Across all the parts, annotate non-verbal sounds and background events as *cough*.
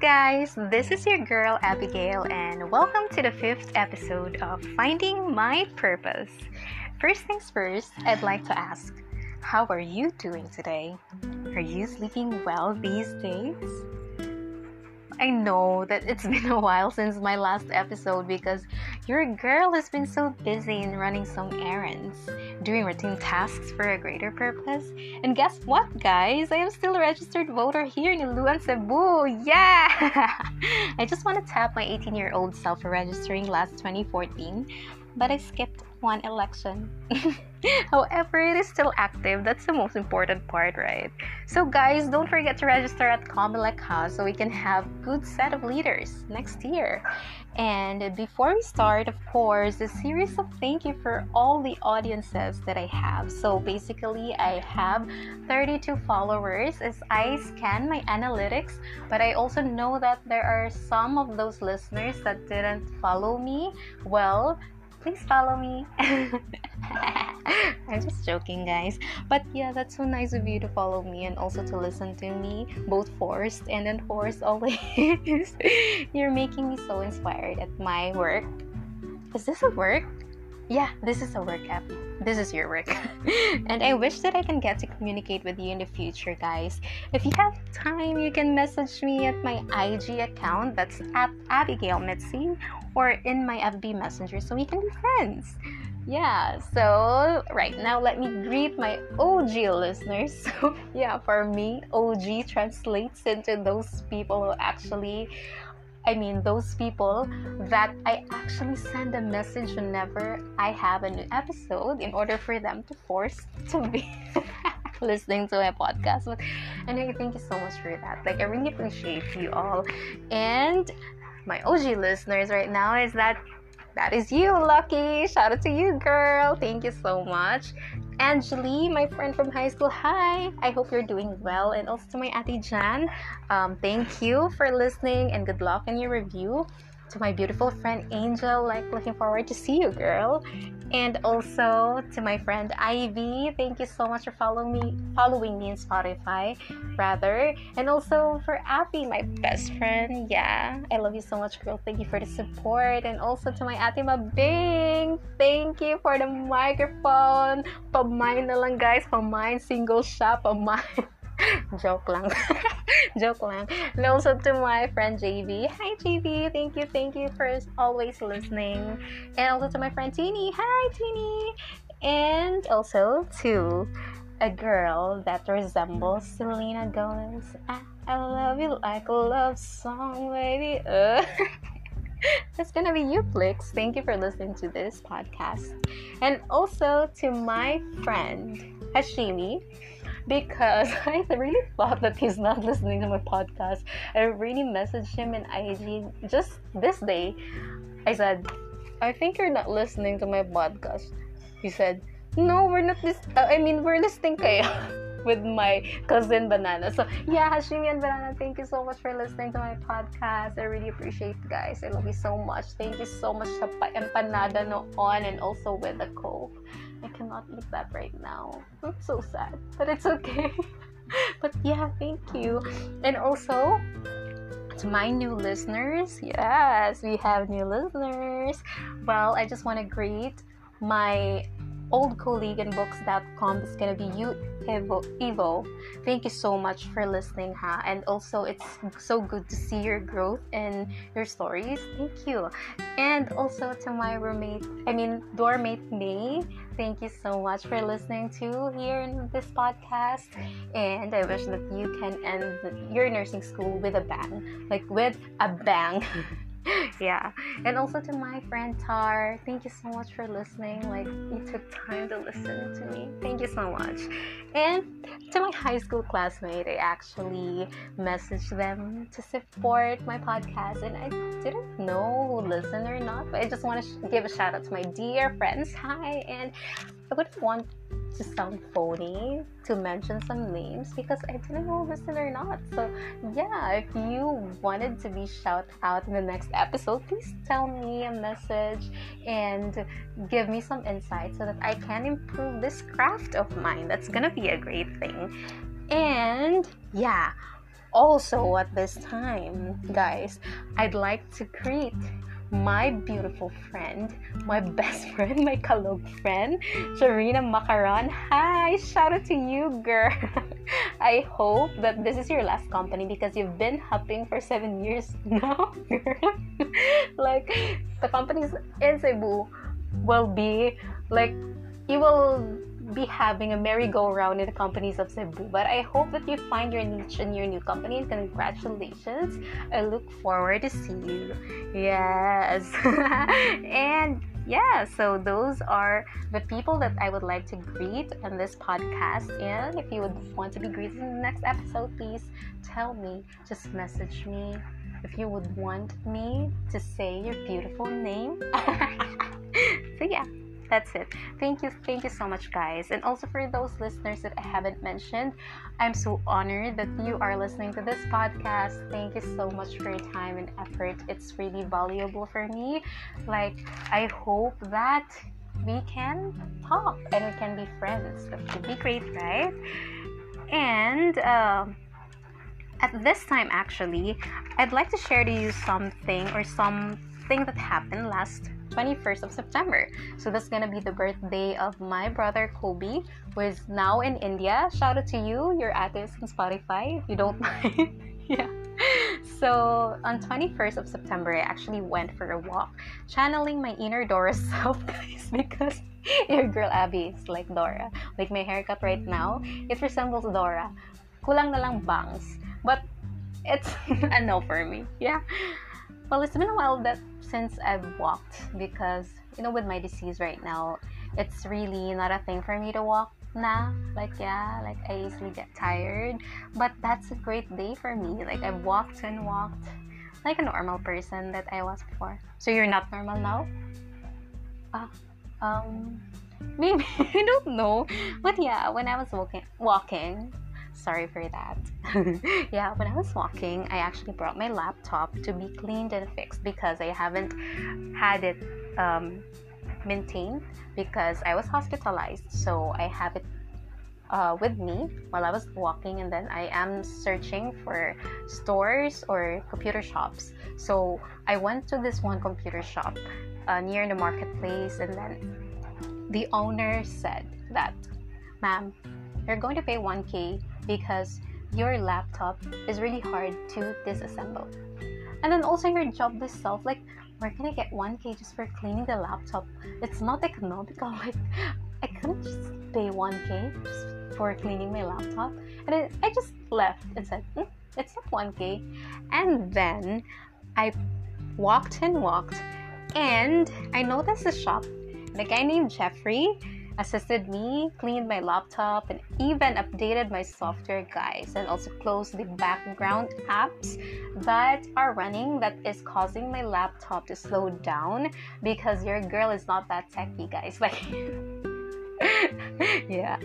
guys, this is your girl Abigail, and welcome to the fifth episode of Finding My Purpose. First things first, I'd like to ask how are you doing today? Are you sleeping well these days? I know that it's *laughs* been a while since my last episode because your girl has been so busy in running some errands, doing routine tasks for a greater purpose. And guess what, guys? I am still a registered voter here in Liloan, Cebu. Yeah! *laughs* I just want to tap my 18 year old self for registering last 2014, but I skipped one election. *laughs* However, it is still active. That's the most important part, right? So, guys, don't forget to register at Comelec House so we can have good set of leaders next year. And before we start, of course, a series of thank you for all the audiences that I have. So basically, I have 32 followers as I scan my analytics, but I also know that there are some of those listeners that didn't follow me. Well, please follow me. *laughs* I'm just joking, guys. But yeah, that's so nice of you to follow me and also to listen to me, both forced and unforced always. *laughs* You're making me so inspired at my work. Is this a work? Yeah, this is a work app. This is your work. *laughs* and I wish that I can get to communicate with you in the future, guys. If you have time, you can message me at my IG account. That's at Abigail Mitzi or in my FB Messenger so we can be friends. Yeah, so right now let me greet my OG listeners. *laughs* So, yeah, for me, OG translates into those people who actually I mean, those people that I actually send a message whenever I have a new episode in order for them to force to be *laughs* listening to my podcast. But anyway, thank you so much for that. Like, I really appreciate you all. And my OG listeners right now is that that is you, Lucky. Shout out to you, girl. Thank you so much. Angeli, my friend from high school, hi. I hope you're doing well. And also to my Ate Jan, um, thank you for listening and good luck in your review to my beautiful friend Angel, like looking forward to see you, girl. And also to my friend Ivy, thank you so much for following me, following me in Spotify, rather. And also for Abby, my best friend, yeah, I love you so much, girl. Thank you for the support. And also to my Ate Mabing. thank you for the microphone. Pamine na lang, guys. Pamine, single shop, pamine. *laughs* *laughs* Joke lang. *laughs* Joke lang. And also to my friend JV. Hi JV. Thank you, thank you for always listening. And also to my friend Teeny. Hi Teeny. And also to a girl that resembles Selena Gomez. I, I love you like a love song, baby. Uh. *laughs* That's gonna be you, Plix. Thank you for listening to this podcast. And also to my friend Hashimi because *laughs* I really thought that he's not listening to my podcast. I really messaged him in IG just this day. I said, I think you're not listening to my podcast. He said, No, we're not lis- uh, I mean, we're listening kaya *laughs* with my cousin Banana. So, yeah, Hashimi and Banana, thank you so much for listening to my podcast. I really appreciate you guys. I love you so much. Thank you so much sa pa-empanada noon and also with the coke. I cannot eat that right now. I'm so sad, but it's okay. *laughs* but yeah, thank you. And also, to my new listeners, yes, we have new listeners. Well, I just want to greet my old colleague in books.com is gonna be you Evo, Evo. Thank you so much for listening, ha. And also, it's so good to see your growth and your stories. Thank you. And also to my roommate, I mean, doormate May. Thank you so much for listening to here in this podcast. And I wish that you can end your nursing school with a bang, like with a bang. *laughs* *laughs* yeah. And also to my friend tar thank you so much for listening. Like you took time to listen to me. Thank you so much. And to my high school classmate i actually messaged them to support my podcast and i didn't know who listened or not but i just want to give a shout out to my dear friends. Hi and i would want to sound phony to mention some names because I didn't know listen or not. So yeah, if you wanted to be shout out in the next episode, please tell me a message and give me some insight so that I can improve this craft of mine. That's gonna be a great thing. And yeah, also at this time, guys, I'd like to greet my beautiful friend, my best *laughs* friend, my kalog friend, Sharina Macaron. Hi, shout out to you, girl. *laughs* I hope that this is your last company because you've been hopping for seven years *laughs* now, girl. like the companies in Cebu will be like you will be having a merry-go-round in the companies of Cebu. But I hope that you find your niche in your new company and congratulations. I look forward to see you. Yes. *laughs* and yeah, so those are the people that I would like to greet in this podcast. And if you would want to be greeted in the next episode, please tell me. Just message me if you would want me to say your beautiful name. *laughs* so yeah that's it. Thank you thank you so much guys. And also for those listeners that i haven't mentioned i'm so honored that you are listening to this podcast. Thank you so much for your time and effort. It's really valuable for me. Like i hope that we can talk and we can be friends that would be great right? And um, at this time actually i'd like to share to you something or something that happened last 21st of September. So that's gonna be the birthday of my brother Kobe, who is now in India. Shout out to you, your artist on Spotify, if you don't *laughs* mind. yeah. So on 21st of September, I actually went for a walk, channeling my inner Dora *laughs* self, guys, because *laughs* your girl Abby is like Dora. Like my haircut right now, it resembles Dora. Kulang na lang bangs, but it's a no for me. Yeah. Well, it's been a while that since I've walked because you know with my disease right now, it's really not a thing for me to walk now. Like yeah, like I easily get tired, but that's a great day for me. Like I've walked and walked like a normal person that I was before. So you're not normal now? Uh, um, *laughs* maybe I don't know, but yeah, when I was walking, walking, sorry for that. *laughs* yeah, when I was walking, I actually brought my laptop to be cleaned and fixed because I haven't had it um, maintained because I was hospitalized. So I have it uh, with me while I was walking, and then I am searching for stores or computer shops. So I went to this one computer shop uh, near the marketplace, and then the owner said that, ma'am, you're going to pay 1k because your laptop is really hard to disassemble. And then also your job itself, like where can I get 1k just for cleaning the laptop? It's not economical. *laughs* Like I couldn't just pay 1k just for cleaning my laptop. And then I just left and said, mm, it's not 1k. And then I walked and walked and I noticed a shop. The guy named Jeffrey assisted me, cleaned my laptop, and even updated my software, guys, and also closed the background apps that are running that is causing my laptop to slow down because your girl is not that techy, guys. *laughs* Like, yeah.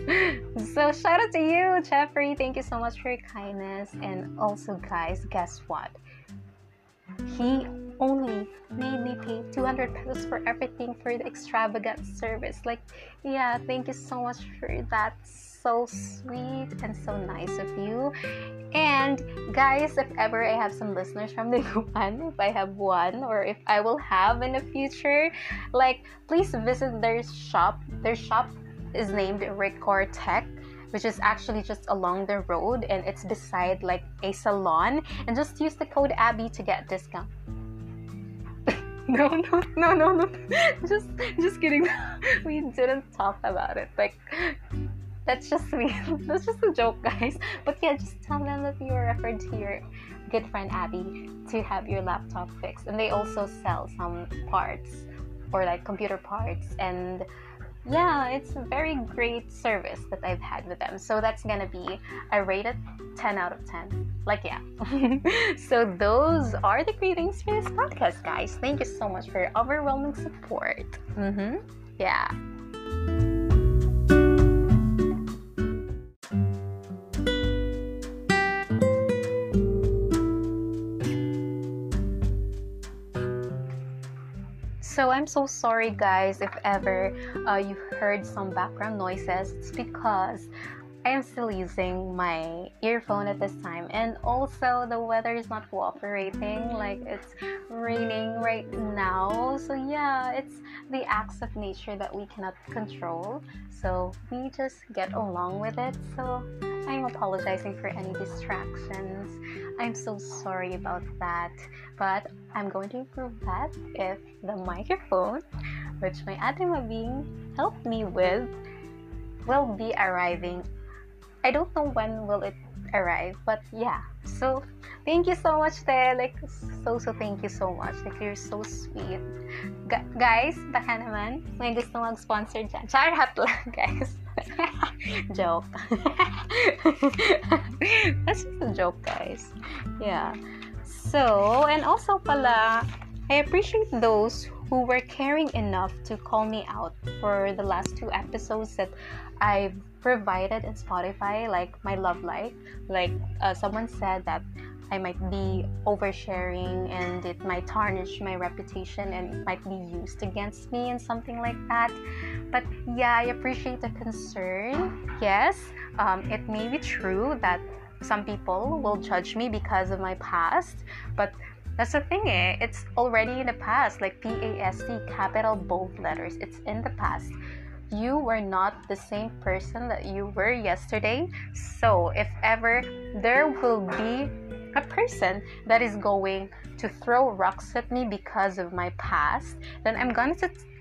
So shout out to you, Jeffrey. Thank you so much for your kindness. And also, guys, guess what? He only made me pay 200 pesos for everything for the extravagant service. Like, yeah, thank you so much for that. So sweet and so nice of you. And guys, if ever I have some listeners from the *laughs* Gupan, if I have one or if I will have in the future, like please visit their shop. Their shop is named Record Tech which is actually just along the road and it's beside like a salon and just use the code abby to get discount no no no no no. Just just kidding. We didn't talk about it. Like that's just me. That's just a joke guys. But yeah just tell them that you were referred to your good friend abby to have your laptop fixed. And they also sell some parts or like computer parts. And yeah, it's a very great service that I've had with them. So that's gonna be a rated 10 out of 10. Like, yeah. *laughs* so those are the greetings for this podcast, guys. Thank you so much for your overwhelming support. Mm-hmm. Yeah. So I'm so sorry, guys, if ever uh, you heard some background noises. It's because I am still using my earphone at this time, and also the weather is not cooperating. Like it's raining right now, so yeah, it's the acts of nature that we cannot control. So we just get along with it. So I'm apologizing for any distractions. I'm so sorry about that, but I'm going to improve that if the microphone, which my Ate being helped me with, will be arriving I don't know when will it arrive, but yeah. So thank you so much, Te. Like so so thank you so much. Like you're so sweet. G- guys, baka naman may gusto mag-sponsor dyan. Charot *laughs* lang, guys. *laughs* joke. *laughs* That's just a joke, guys. Yeah. So, and also pala, I appreciate those who were caring enough to call me out for the last two episodes that I've provided in Spotify, like my love life. Like uh, someone said that I might be oversharing and it might tarnish my reputation and it might be used against me and something like that. But yeah, I appreciate the concern. Yes, um, it may be true that some people will judge me because of my past, but that's the thing, eh? It's already in the past, like P A S T, capital bold letters. It's in the past you were not the same person that you were yesterday. So, if ever there will be a person that is going to throw rocks at me because of my past, then I'm gonna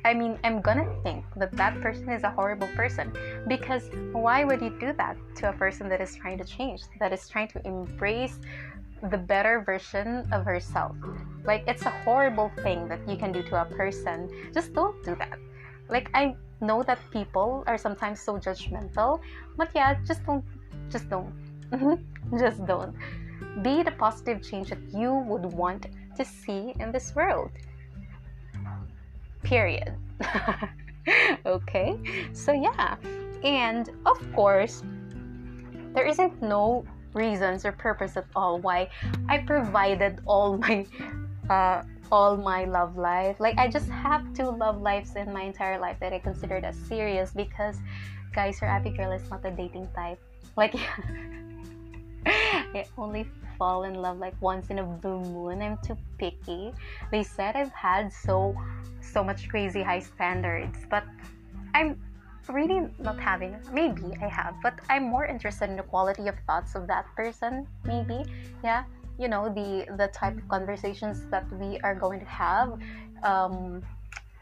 I mean, I'm gonna think that that person is a horrible person because why would you do that to a person that is trying to change, that is trying to embrace the better version of herself? Like, it's a horrible thing that you can do to a person. Just don't do that. Like, I know that people are sometimes so judgmental, but yeah, just don't, just don't, *laughs* just don't. Be the positive change that you would want to see in this world. Period. *laughs* okay, so yeah, and of course, there isn't no reasons or purpose at all why I provided all my uh, all my love life. Like I just have two love lives in my entire life that I considered as serious because guys, your Abby girl is not a dating type. Like *laughs* I only fall in love like once in a blue moon. I'm too picky. They said I've had so so much crazy high standards, but I'm really not having maybe I have, but I'm more interested in the quality of thoughts of that person, maybe. Yeah you know the the type of conversations that we are going to have um,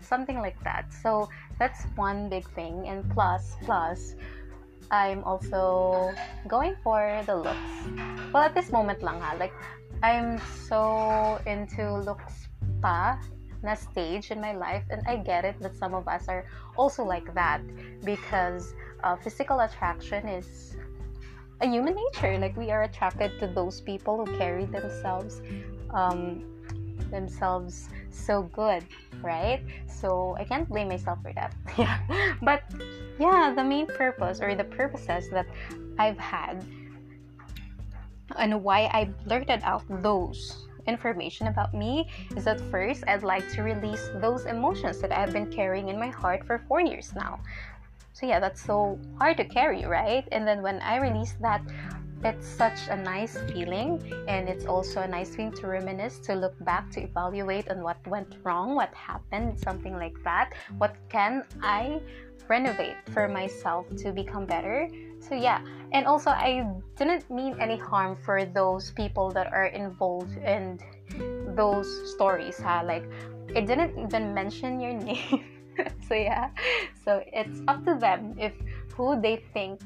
something like that. So that's one big thing. And plus plus i'm also going for the looks. Well at this moment lang ha. Like i'm so into looks pa na stage in my life. And i get it that some of us are also like that because uh, physical attraction is a human nature. Like we are attracted to those people who carry themselves um, themselves so good, right? So I can't blame myself for that. *laughs* yeah. But yeah, the main purpose or the purposes that I've had and why I blurted out those information about me is that first I'd like to release those emotions that I've been carrying in my heart for four years now. So yeah, that's so hard to carry, right? And then when I released that, it's such a nice feeling and it's also a nice thing to reminisce to look back to evaluate on what went wrong what happened something like that what can i renovate for myself to become better so yeah and also i didn't mean any harm for those people that are involved in those stories huh? like it didn't even mention your *laughs* name *laughs* so yeah so it's up to them if who they think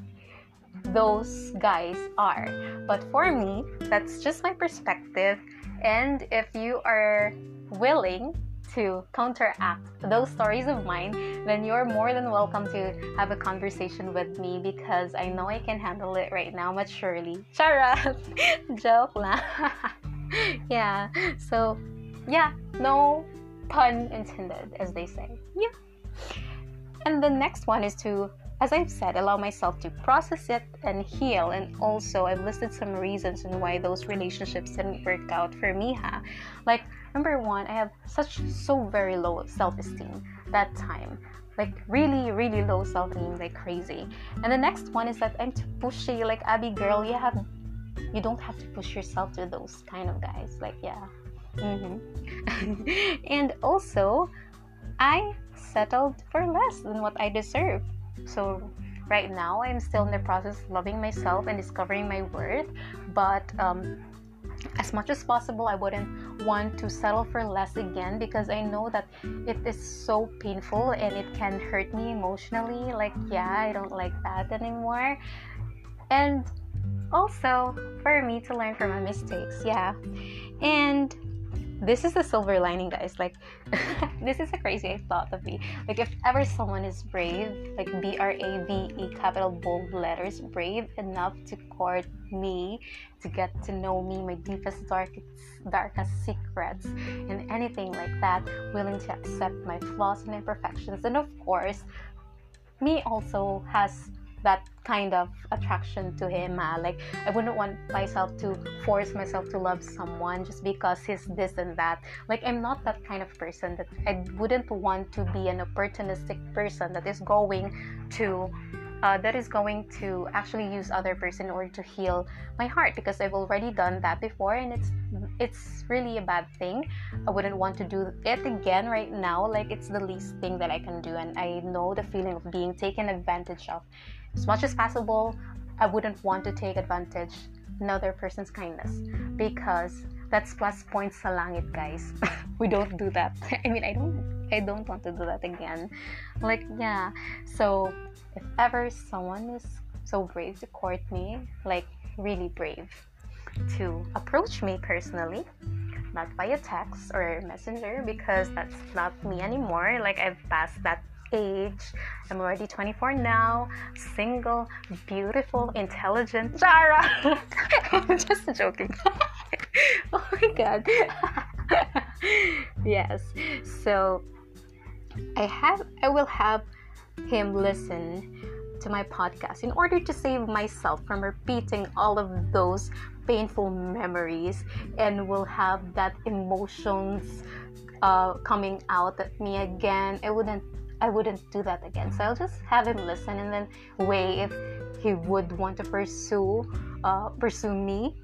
those guys are but for me that's just my perspective and if you are willing to counteract those stories of mine, then you're more than welcome to have a conversation with me because I know I can handle it right now maturely. Charot! *laughs* Joke lah. *laughs* yeah, so yeah, no pun intended, as they say. Yeah. And the next one is to, as I've said, allow myself to process it and heal. And also, I've listed some reasons and why those relationships didn't work out for me. Like, number one, I have such so very low self esteem that time. like really really low self-esteem like crazy and the next one is that i'm too pushy like abby girl you have you don't have to push yourself to those kind of guys like yeah mm-hmm. *laughs* and also i settled for less than what i deserve. So right now i'm still in the process of loving myself and discovering my worth but um, as much as possible i wouldn't want to settle for less again because i know that it is so painful and it can hurt me emotionally. Like yeah i don't like that anymore. And also for me to learn from my mistakes yeah. And this is the silver lining guys. Like *laughs* this is a crazy thought of me. Like if ever someone is brave like b-r-a-v-e capital bold letters brave enough to court me to get to know me my deepest darkest darkest secrets and anything like that willing to accept my flaws and imperfections. And of course me also has that kind of attraction to him. Uh, like I wouldn't want myself to force myself to love someone just because he's this and that. Like I'm not that kind of person that I wouldn't want to be an opportunistic person that is going to uh, that is going to actually use other person in order to heal my heart because I've already done that before and it's it's really a bad thing. I wouldn't want to do it again right now. Like it's the least thing that I can do and I know the feeling of being taken advantage of as much as possible, I wouldn't want to take advantage another person's kindness because that's plus points sa langit, guys. *laughs* we don't do that. *laughs* I mean, I don't I don't want to do that again. Like, yeah. So, if ever someone is so brave to court me, like really brave to approach me personally, not via text or messenger because that's not me anymore. Like I've passed that age. I'm already 24 now, single, beautiful, intelligent. Jara! *laughs* I'm just joking. *laughs* oh my god. *laughs* yes. So I have I will have him listen to my podcast in order to save myself from repeating all of those painful memories and will have that emotions uh, coming out at me again. I wouldn't I wouldn't do that again. So I'll just have him listen and then weigh if he would want to pursue uh, pursue me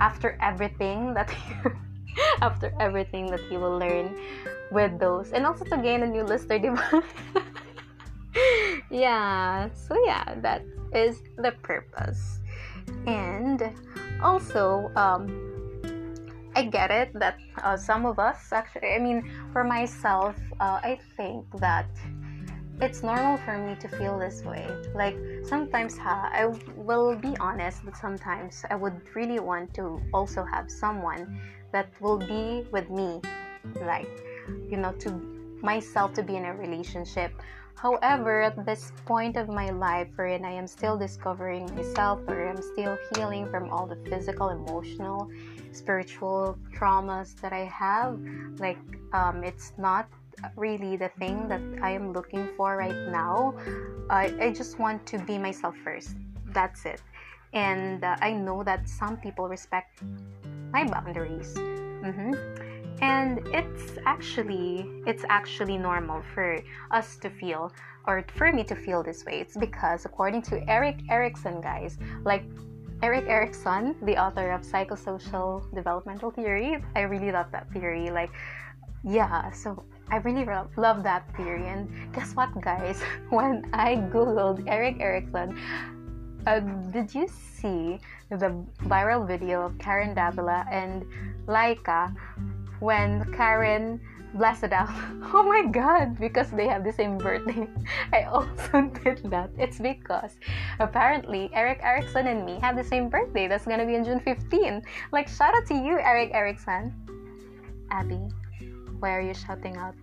after everything that *laughs* after everything that he will learn with those. And also to gain a new lister *laughs* yeah. So yeah that is the purpose. And also um I get it that uh, some of us actually, I mean, for myself, uh, I think that it's normal for me to feel this way. Like sometimes, ha, I will be honest that sometimes I would really want to also have someone that will be with me, like, you know, to myself to be in a relationship. However, at this point of my life, wherein I am still discovering myself, or I'm still healing from all the physical, emotional, spiritual traumas that I have. Like, um, it's not really the thing that I am looking for right now. I, I just want to be myself first. That's it. And uh, I know that some people respect my boundaries. Mm-hmm. And it's actually it's actually normal for us to feel or for me to feel this way. It's because according to Erik Erikson, guys, like Erik Erikson, the author of Psychosocial Developmental Theory. I really love that theory. Like, yeah, so I really love that theory. And guess what, guys? *laughs* When I googled Erik Erikson, uh, did you see the viral video of Karen Davila and Laika when Karen blasted out, *laughs* oh my god, because they have the same birthday. *laughs* I also *laughs* did that. It's because apparently Erik Erikson and me have the same birthday. That's gonna be on June 15. Like, shout out to you, Erik Erikson. Abby, why are you shouting out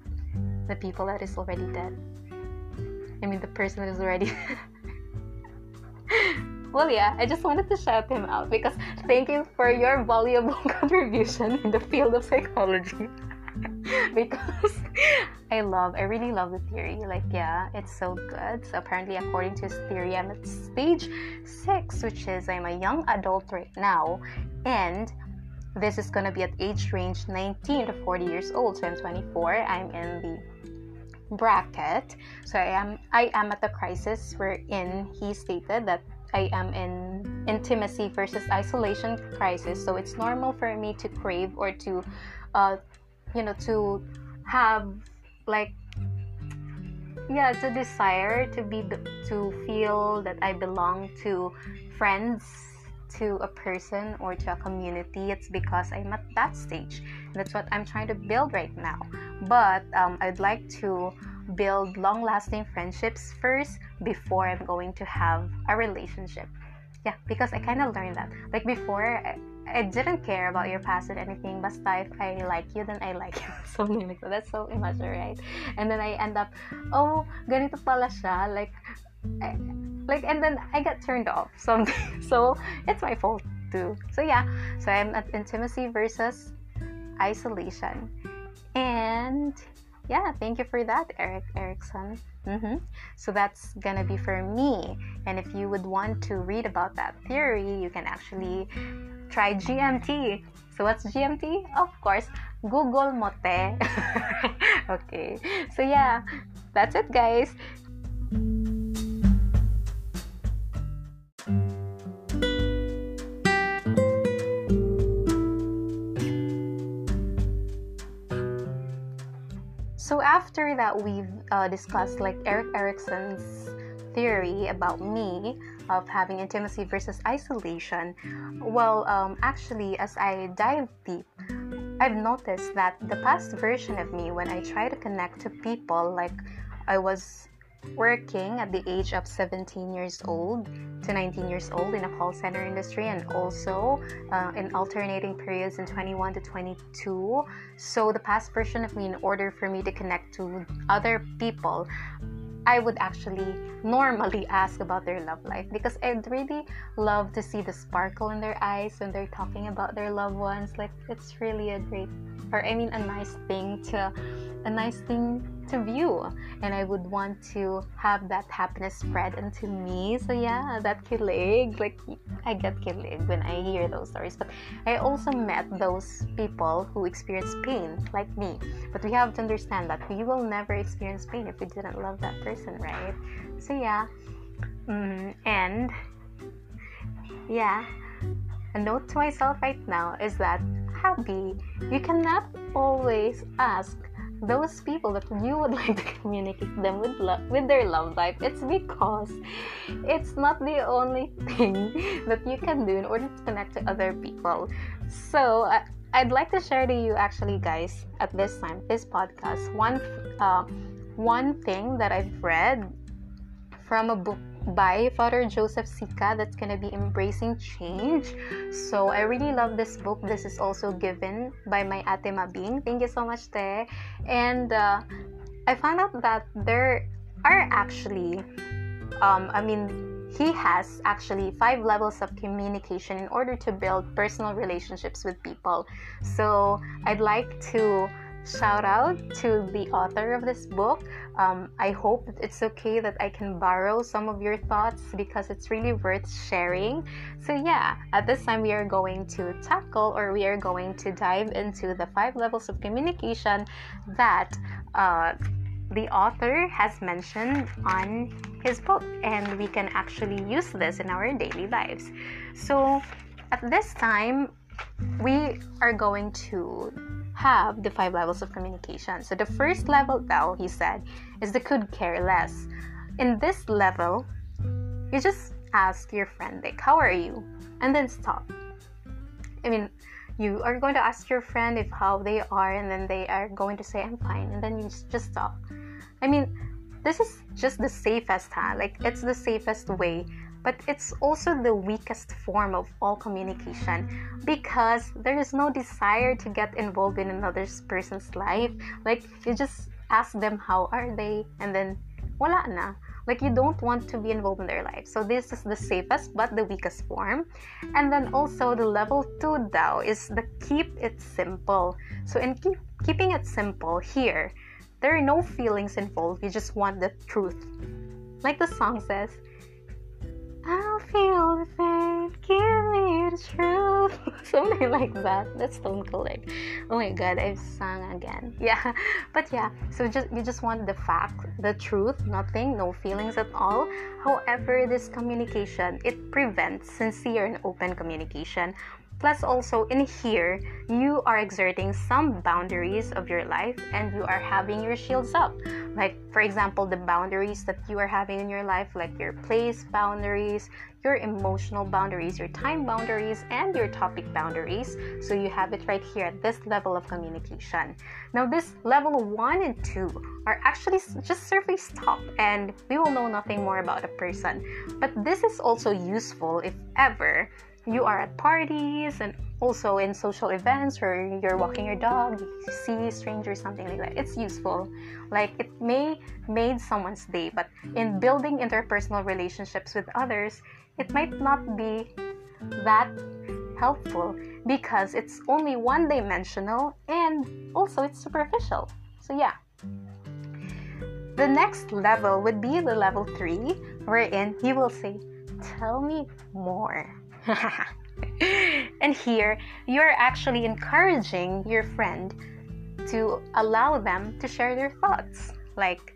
the people that is already dead? I mean, the person that is already. Well, yeah, I just wanted to shout him out because thank you for your valuable *laughs* contribution in the field of psychology. *laughs* because I love, I really love the theory. Like, yeah, it's so good. So, apparently, according to his theory, I'm at stage six, which is I'm a young adult right now, and this is gonna be at age range 19 to 40 years old. So, I'm 24. I'm in the bracket. So I am I am at the crisis wherein he stated that I am in intimacy versus isolation crisis. So it's normal for me to crave or to, uh, you know, to have like yeah to desire to be to feel that i belong to friends to a person or to a community. It's because i'm at that stage. That's what i'm trying to build right now. But um, i'd like to build long lasting friendships first before i'm going to have a relationship. Yeah because i kind of learned that. Like before I, I didn't care about your past or anything but if I like you then I like you. *laughs* Something like that. That's so immature right? And then I end up oh ganito pala siya. Like I, like and then I get turned off. *laughs* Something. So it's my fault too. So yeah. So I'm at intimacy versus isolation. And yeah thank you for that Erik Erikson. Mm-hmm. so that's gonna be for me. And if you would want to read about that theory you can actually try GMT so what's GMT of course Google Mote. *laughs* Okay. So yeah that's it guys after that, we've uh, discussed like Erik Erikson's theory about me of having intimacy versus isolation. Well, um, actually, as I dive deep, I've noticed that the past version of me, when I try to connect to people, like I was working at the age of 17 years old to 19 years old in a call center industry and also uh, in alternating periods in 21 to 22 so the past version of me in order for me to connect to other people I would actually normally *laughs* ask about their love life because I'd really love to see the sparkle in their eyes when they're talking about their loved ones. Like it's really a great, or I mean, a nice thing to, a nice thing to view and I would want to have that happiness spread into me. So yeah, that kilig, like I get kilig when I hear those stories. But I also met those people who experience pain like me. But we have to understand that we will never experience pain if we didn't love that person, right? So yeah. Mm, and yeah, a note to myself right now is that happy, you cannot always ask those people that you would *laughs* like to communicate them with lo- with their love life it's because it's not the only *laughs* thing that you can do in order to connect to other people. So uh, i'd like to share to you actually guys at this time this podcast one uh, one thing that i've read from a book by Father Joseph Sica that's going to be embracing change. So I really love this book. This is also given by my Ate Mabing. Thank you so much, Te. And uh, I found out that there are actually, um, I mean, he has actually five levels of communication in order to build personal relationships with people. So I'd like to shout out to the author of this book. Um, I hope it's okay that I can borrow some of your thoughts because it's really worth sharing. So, yeah, at this time, we are going to tackle or we are going to dive into the five levels of communication that uh, the author has mentioned on his book, and we can actually use this in our daily lives. So, at this time, we are going to have the five levels of communication. So the first level, though, he said, is the could care less. In this level, you just ask your friend, like, how are you? And then stop. I mean, you are going to ask your friend if how they are, and then they are going to say, I'm fine, and then you just stop. I mean, this is just the safest, huh? Like, it's the safest way but it's also the weakest form of all communication because there is no desire to get involved in another person's life. Like you just ask them how are they and then wala na. Like you don't want to be involved in their life. So this is the safest but the weakest form. And then also the level 2 Dao is the keep it simple. So in keep, keeping it simple here, there are no feelings involved. You just want the truth. Like the song says, I'll feel the same. Give me the truth. *laughs* something like that. That's Stone Cold. Oh my god, I've sung again. *laughs* Yeah, but yeah. So just you just want the fact, the truth, nothing, no feelings at all. However, this communication it prevents sincere and open communication Plus, also in here, you are exerting some boundaries of your life and you are having your shields up. Like, for example, the boundaries that you are having in your life, like your place boundaries, your emotional boundaries, your time boundaries, and your topic boundaries. So, you have it right here at this level of communication. Now, this level one and two are actually just surface top, and we will know nothing more about a person. But this is also useful if ever you are at parties and also in social events or you're walking your dog you see strangers something like that. It's useful. Like it may made someone's day but in building interpersonal relationships with others it might not be that helpful because it's only one dimensional and also it's superficial. So yeah. The next level would be the level 3 wherein he will say tell me more *laughs* and here, you're actually encouraging your friend to allow them to share their thoughts. Like,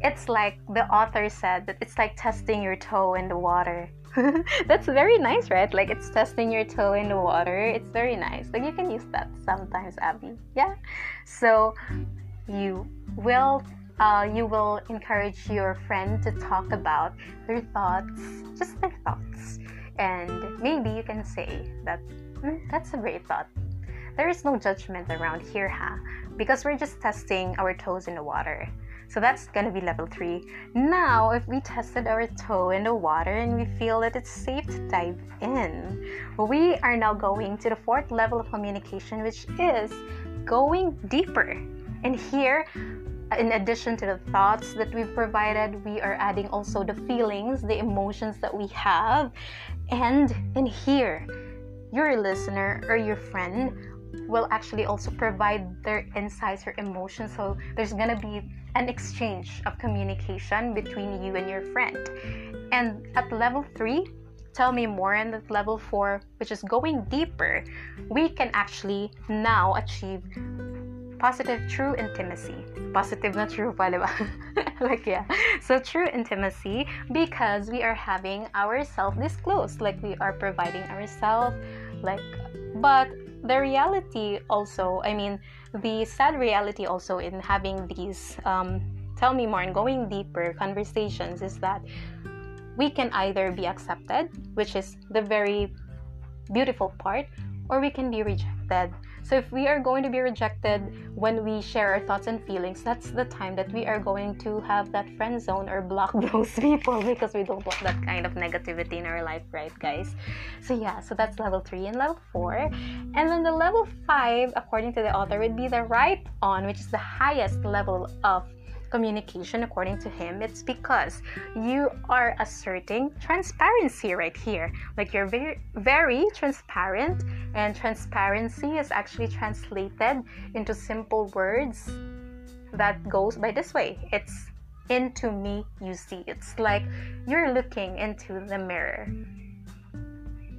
it's like the author said that it's like testing your toe in the water. *laughs* That's very nice, right? Like, it's testing your toe in the water. It's very nice. Like, you can use that sometimes, Abby. Yeah. So, you will uh, you will encourage your friend to talk about their thoughts, just their thoughts. And maybe you can say that mm, that's a great thought. There is no judgment around here, huh? Because we're just testing our toes in the water. So that's gonna be level three. Now, if we tested our toe in the water and we feel that it's safe to dive in, we are now going to the fourth level of communication, which is going deeper. And here, in addition to the thoughts that we've provided, we are adding also the feelings, the emotions that we have. And in here, your listener or your friend will actually also provide their insights or emotions. So there's gonna be an exchange of communication between you and your friend. And at level three, tell me more. And at level four, which is going deeper, we can actually now achieve positive true intimacy. Positive not true pa, *laughs* like yeah. So true intimacy because we are having ourselves disclosed, like we are providing ourselves, like but the reality also, I mean, the sad reality also in having these um, tell me more and going deeper conversations is that we can either be accepted, which is the very beautiful part, or we can be rejected so if we are going to be rejected when we share our thoughts and feelings, that's the time that we are going to have that friend zone or block *laughs* those people because we don't want that kind of negativity in our life, right, guys? So yeah, so that's level three and level four. And then the level five, according to the author, would be the right on, which is the highest level of communication according to him it's because you are asserting transparency right here. Like you're very very transparent and transparency is actually translated into simple words that goes by this way. It's into me you see. It's like you're looking into the mirror.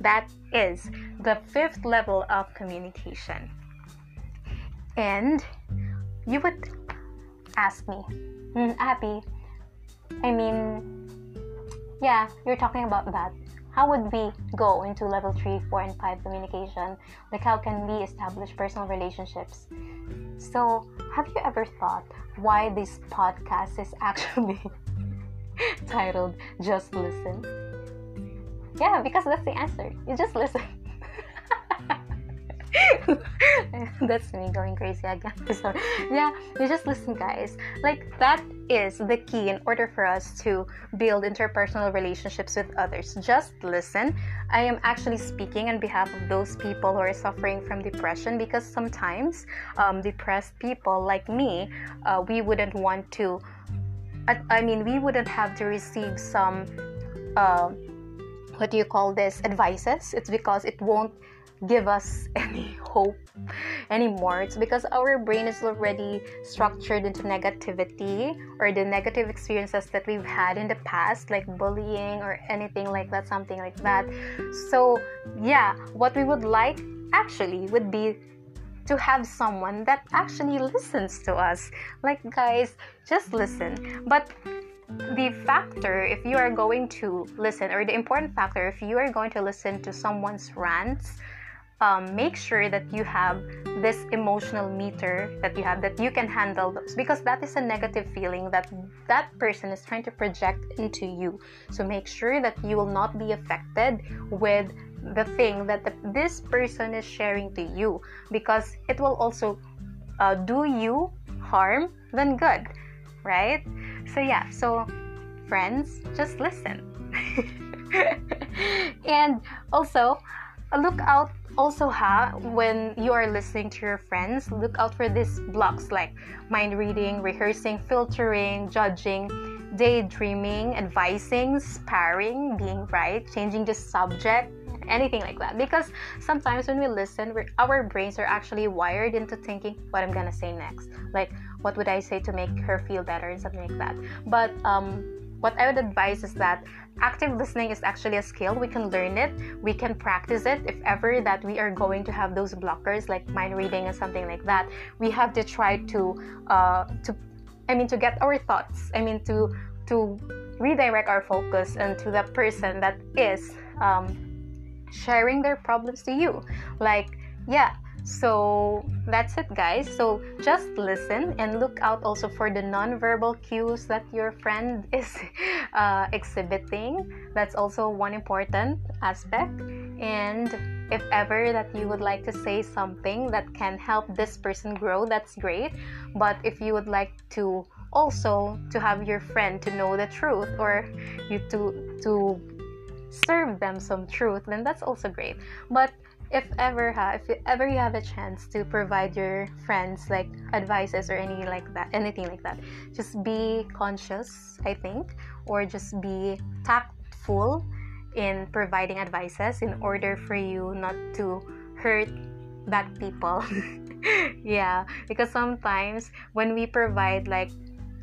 That is the fifth level of communication. And you would ask me, mm, Abby, I mean, yeah, you're talking about that. How would we go into level 3, 4, and 5 communication? Like, how can we establish personal relationships? So, have you ever thought why this podcast is *laughs* actually titled Just Listen? Yeah, because that's the answer. You just listen. *laughs* That's me going crazy again. *laughs* So, yeah, you just listen, guys. Like, that is the key in order for us to build interpersonal relationships with others. Just listen. I am actually speaking on behalf of those people who are suffering from depression because sometimes um, depressed people like me, uh, we wouldn't want to. I, I, mean, we wouldn't have to receive some. Uh, what do you call this advices it's because it won't give us *laughs* any hope anymore. It's because our brain is already structured into negativity or the negative experiences that we've had in the past, like bullying or anything like that, something like that. So, yeah, what we would like actually would be to have someone that actually listens to us. Like, guys, just listen. But the factor, if you are going to listen, or the important factor, if you are going to listen to someone's rants, um, make sure that you have this emotional meter that you have that you can handle those because that is a negative feeling that that person is trying to project into you. So make sure that you will not be affected with the thing that the, this person is sharing to you because it will also uh, do you harm than good right? So yeah so friends just listen. *laughs* And also look out also ha when you are listening to your friends look out for these blocks like mind reading rehearsing filtering judging daydreaming advising sparring being right changing the subject anything like that. Because sometimes when we listen our brains are actually wired into thinking what i'm gonna say next? Like what would i say to make her feel better? and something like that. But um, what i would advise is that active listening is actually a skill. We can learn it. We can practice it. If ever that we are going to have those blockers like mind reading or something like that we have to try to uh, to i mean to get our thoughts. I mean to to redirect our focus into the person that is um, sharing their problems to you. Like yeah so that's it, guys. So just listen and look out also for the non-verbal cues that your friend *laughs* is uh, exhibiting. That's also one important aspect. And if ever that you would like to say something that can help this person grow, that's great. But if you would like to also to have your friend to know the truth or you to to serve them some truth then that's also great but if ever ha, if ever you have a chance to provide your friends like advices or any like that anything like that just be conscious i think or just be tactful in providing advices in order for you not to hurt bad people. *laughs* Yeah because sometimes when we provide like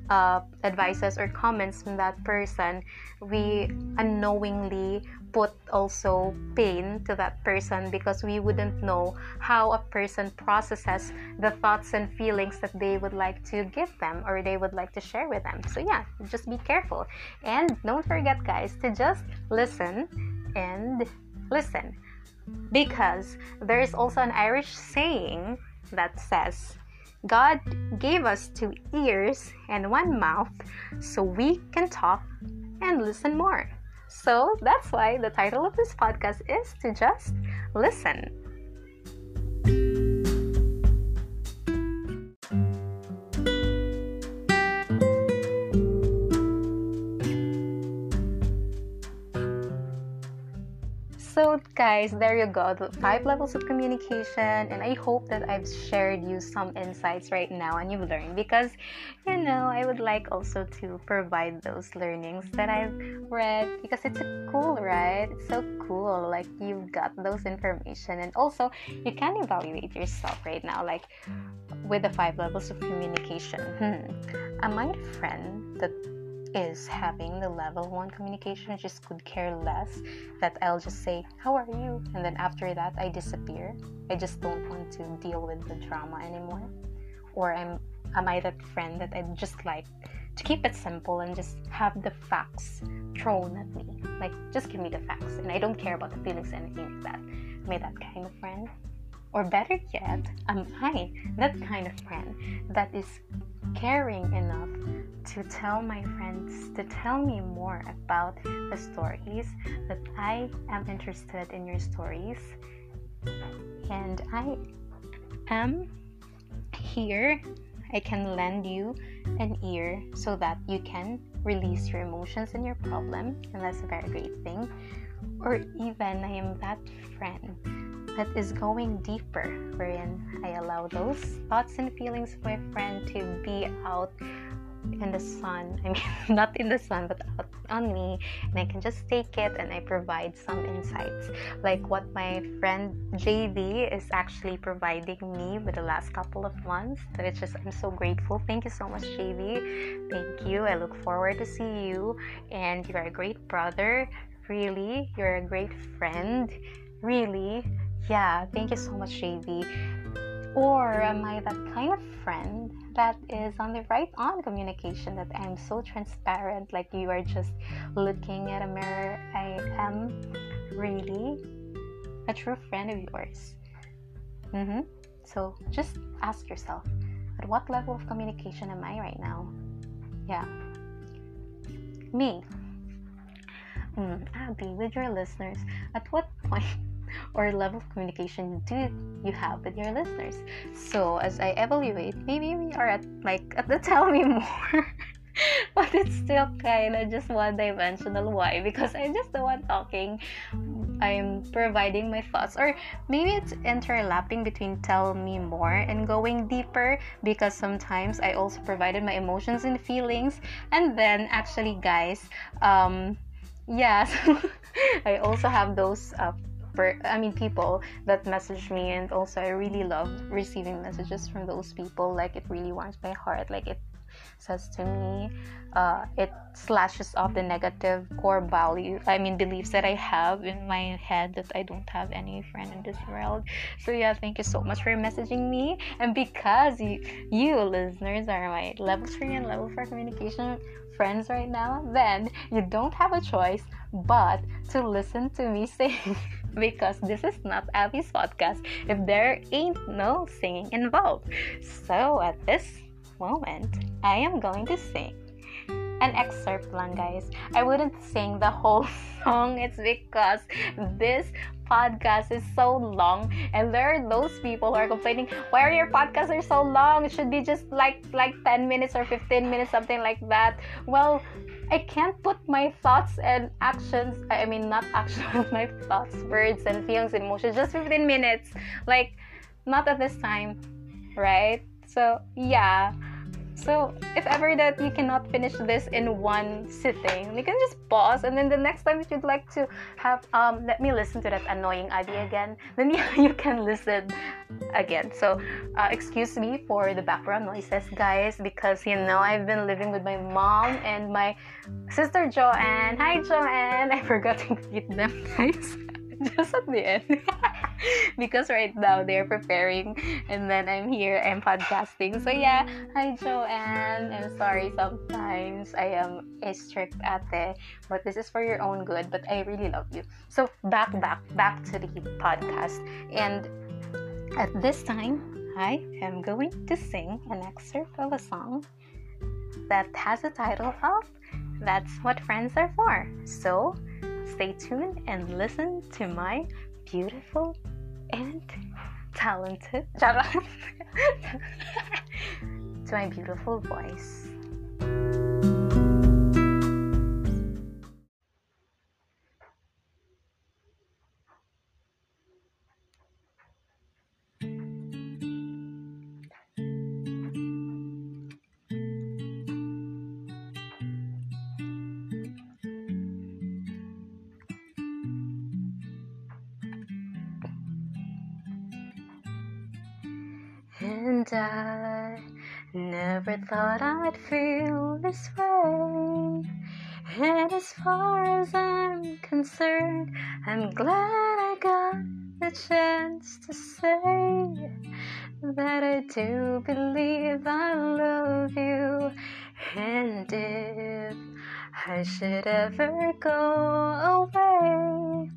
uh, advices or comments from that person we unknowingly put also pain to that person because we wouldn't know how a person processes the thoughts and feelings that they would like to give them or they would like to share with them. So, yeah, just be careful. And don't forget, guys, to just listen and listen because there is also an Irish saying that says, God gave us two ears and one mouth so we can talk and listen more. So that's why the title of this podcast is to just listen. So, guys, there you go. The five levels of communication, and I hope that I've shared you some insights right now and you've learned because, you know, I would like also to provide those learnings that I've read because it's cool, right? It's so cool. Like, you've got those information, and also you can evaluate yourself right now, like with the five levels of communication. Hmm. Am I a friend that is having the level one communication just could care less that I'll just say, How are you? And then after that, I disappear. I just don't want to deal with the drama anymore. Or am, am I that friend that I just like to keep it simple and just have the facts thrown at me? Like, just give me the facts and I don't care about the feelings, anything like that. Am I that kind of friend? Or better yet, am I that kind of friend that is caring enough to tell my friends to tell me more about the stories that I am interested in your stories. And I am here. I can lend you an ear so that you can release your emotions and your problem and that's a very great thing. Or even I am that friend that is going deeper, wherein I allow those thoughts and feelings of my friend to be out in the sun. *laughs* I mean, not in the sun, but out on me, and I can just take it and I provide some insights, like what my friend JV is actually providing me with the last couple of months. That it's just I'm so grateful. Thank you so much, JV. Thank you. I look forward to see you, and you're a great brother. Really, you're a great friend. Really, yeah, thank you so much, JV. Or am I that kind of friend that is on the right on communication that I'm so transparent, like you are just looking at a mirror? I am really a true friend of yours. Mm-hmm. So just ask yourself, at what level of communication am I right now? Yeah. Me. Mm, Abby, with your listeners, at what *laughs* point or level of communication do you have with your listeners? So as I evaluate, maybe we are at like at the *laughs* tell me more. but it's still kind of just one dimensional. Why? Because I'm just the one talking. I'm providing my thoughts, or maybe it's interlapping between tell me more and going deeper because sometimes I also provided my emotions and feelings, and then actually, guys, um, yeah, *laughs* so I also have those uh, per, I mean people that message me and also I really love receiving messages from those people. Like it really warms my heart. Like it says to me uh, it slashes off the negative core value i mean beliefs that i have in my head that i don't have any friend in this world. So yeah thank you so much for messaging me. And because you, you listeners are my level 3 and level 4 communication friends right now then you don't have a choice but to listen to me *laughs* sing because this is not Abby's podcast if there ain't no singing involved. So at this moment, I am going to sing an excerpt lang guys. I wouldn't sing the whole *laughs* song. It's because this podcast is so long and there are those people who are complaining why are your podcasts are so long? It should be just like like 10 minutes or 15 minutes something like that. Well i can't put my thoughts and actions i mean not *laughs* actions my thoughts words and feelings and emotions just 15 minutes. Like not at this time right? So yeah so if ever that you cannot finish this in one sitting, you can just pause and then the next time if you'd like to have um let me listen to that annoying idea again, then yeah, *laughs* you can listen again. So uh, excuse me for the background noises, guys, because you know I've been living with my mom and my sister Joanne. Hi Joanne, *laughs* I forgot to greet them, *laughs* guys. *laughs* just at the end. *laughs* because right now they're preparing and then I'm here, I'm podcasting. So yeah, hi Joanne. I'm sorry sometimes I am a strict ate, but this is for your own good. But I really love you. So back, back, back to the podcast. And at this time, I am going to sing an excerpt of a song that has a title of That's What Friends Are For. So stay tuned and listen to my beautiful and talented *laughs* to my beautiful voice. I never thought I'd feel this way. And as far as I'm concerned, I'm glad I got the chance to say that I do believe I love you. And if I should ever go away,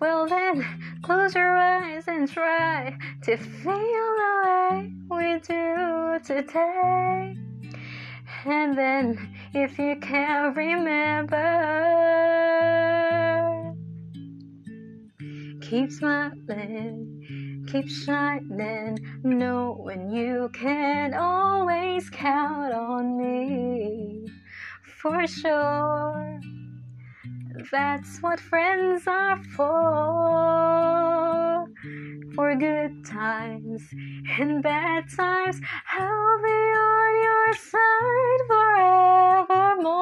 well, then close your eyes and try to feel we do today. And then, if you can't remember, keep smiling, keep shining, knowing you can always count on me for sure. That's what friends are for. For good times and bad times, I'll be on your side forevermore.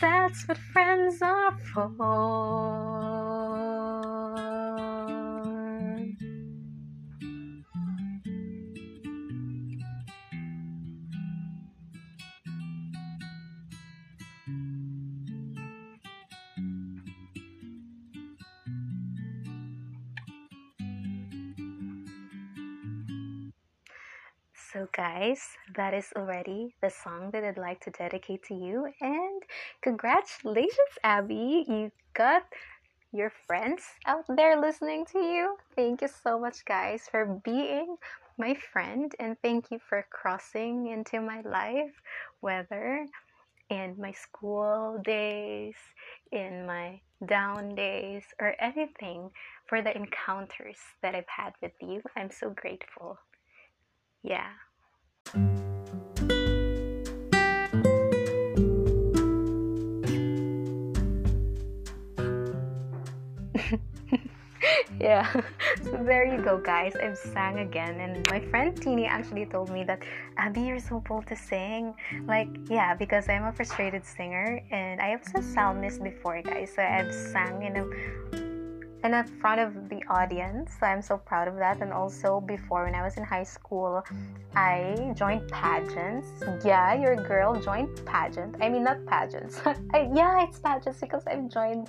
That's what friends are for. That is already the song that I'd like to dedicate to you. And congratulations, Abby! You got your friends out there listening to you. Thank you so much, guys, for being my friend. And thank you for crossing into my life, whether in my school days, in my down days, or anything for the encounters that I've had with you. I'm so grateful. Yeah. *laughs* yeah. *laughs* So there you go guys. I've sang again and my friend Tini actually told me that abby you're so bold to sing. Like yeah because i'm a frustrated singer and i was a psalmist before guys. So i've sang in a in the front of the audience. So I'm so proud of that. And also before when I was in high school, I joined pageants. Yeah, your girl joined pageant. I mean not pageants. *laughs* I, yeah, it's pageants because I've joined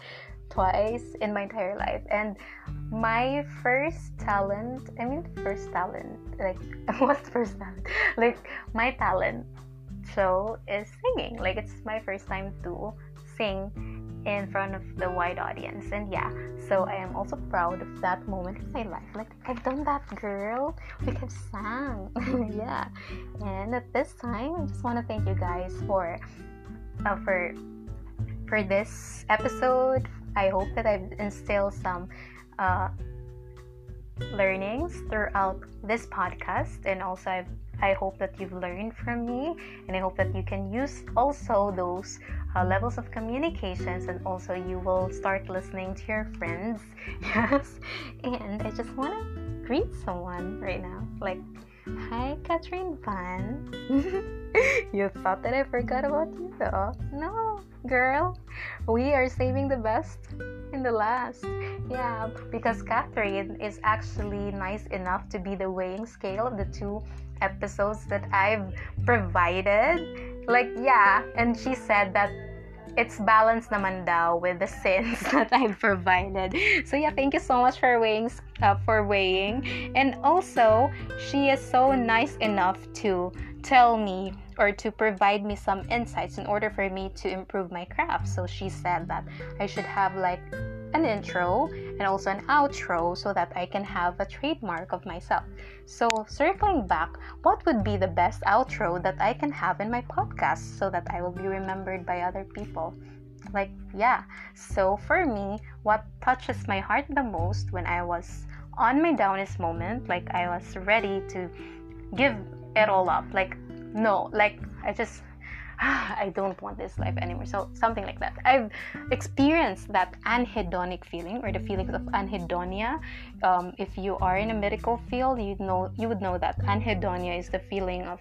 twice in my entire life. And my first talent, I mean first talent, like *laughs* what's first talent? Like my talent show is singing. Like it's my first time to sing in front of the wide audience. And yeah so i am also proud of that moment in my life. Like i've done that girl. Like i've sang yeah. And at this time i just want to thank you guys for uh, for for this episode. I hope that i've instilled some uh, learnings throughout this podcast. And also I've I hope that you've learned from me, and I hope that you can use also those uh, levels of communications, and also you will start listening to your friends. *laughs* Yes, and I just want to greet someone right now. Like, hi, Catherine Van. *laughs* you thought that I forgot about you, though? No, girl, we are saving the best in the last. Yeah, because Catherine is actually nice enough to be the weighing scale of the two episodes that I've provided. Like, yeah, and she said that it's balanced naman daw with the sins *laughs* that I've provided. So yeah, thank you so much for weighing uh, for weighing. And also, she is so nice enough to tell me or to provide me some insights in order for me to improve my craft. So she said that I should have like an intro and also an outro so that I can have a trademark of myself. So, circling back, what would be the best outro that I can have in my podcast so that I will be remembered by other people? Like, yeah. So, for me, what touches my heart the most when I was on my downest moment, like I was ready to give it all up, like, no, like I just *sighs* I don't want this life anymore. So something like that. I've experienced that anhedonic feeling or the feelings of anhedonia. Um, if you are in a medical field, you know you would know that anhedonia is the feeling of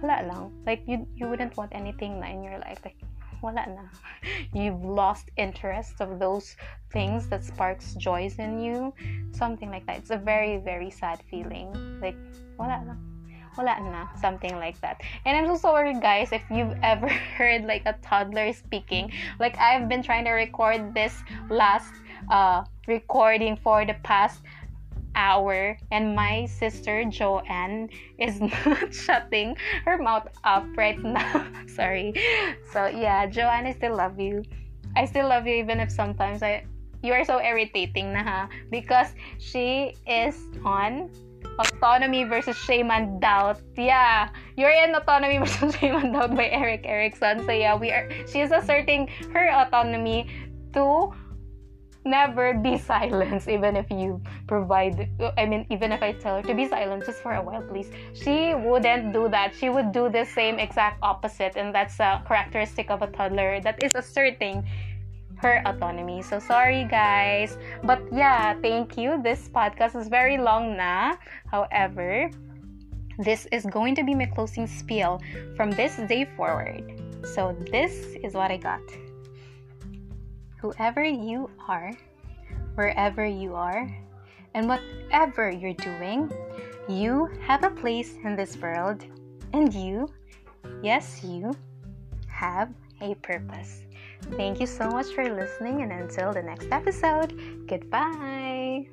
wala lang. Like you you wouldn't want anything in your life. Like wala na. *laughs* You've lost interest of those things that sparks joys in you. Something like that. It's a very very sad feeling. Like wala wala na, something like that. And I'm so sorry, guys, if you've *laughs* ever heard like a toddler speaking. Like I've been trying to record this last uh, recording for the past hour and my sister Joanne is *laughs* not shutting her mouth up right *laughs* now. Sorry. So yeah, Joanne, I still love you. I still love you even if sometimes I you are so irritating na ha because she is on Autonomy versus Shame and Doubt. Yeah, you're in Autonomy *laughs* versus Shame and Doubt by Erik Erikson. So yeah, we are. She is asserting her autonomy to never be *laughs* silenced even if you provide i mean even if i tell her to be silent just for a while please she wouldn't do that she would do the same exact opposite and that's a characteristic of a toddler that is asserting her autonomy. So sorry guys. But yeah, thank you. This podcast is very long na. However, this is going to be my closing spiel from this day forward. So this is what I got. Whoever you are, wherever you are, and whatever you're doing, you have a place in this world, and you, yes, you, have a purpose. Thank you so much for listening, and until the next episode, goodbye.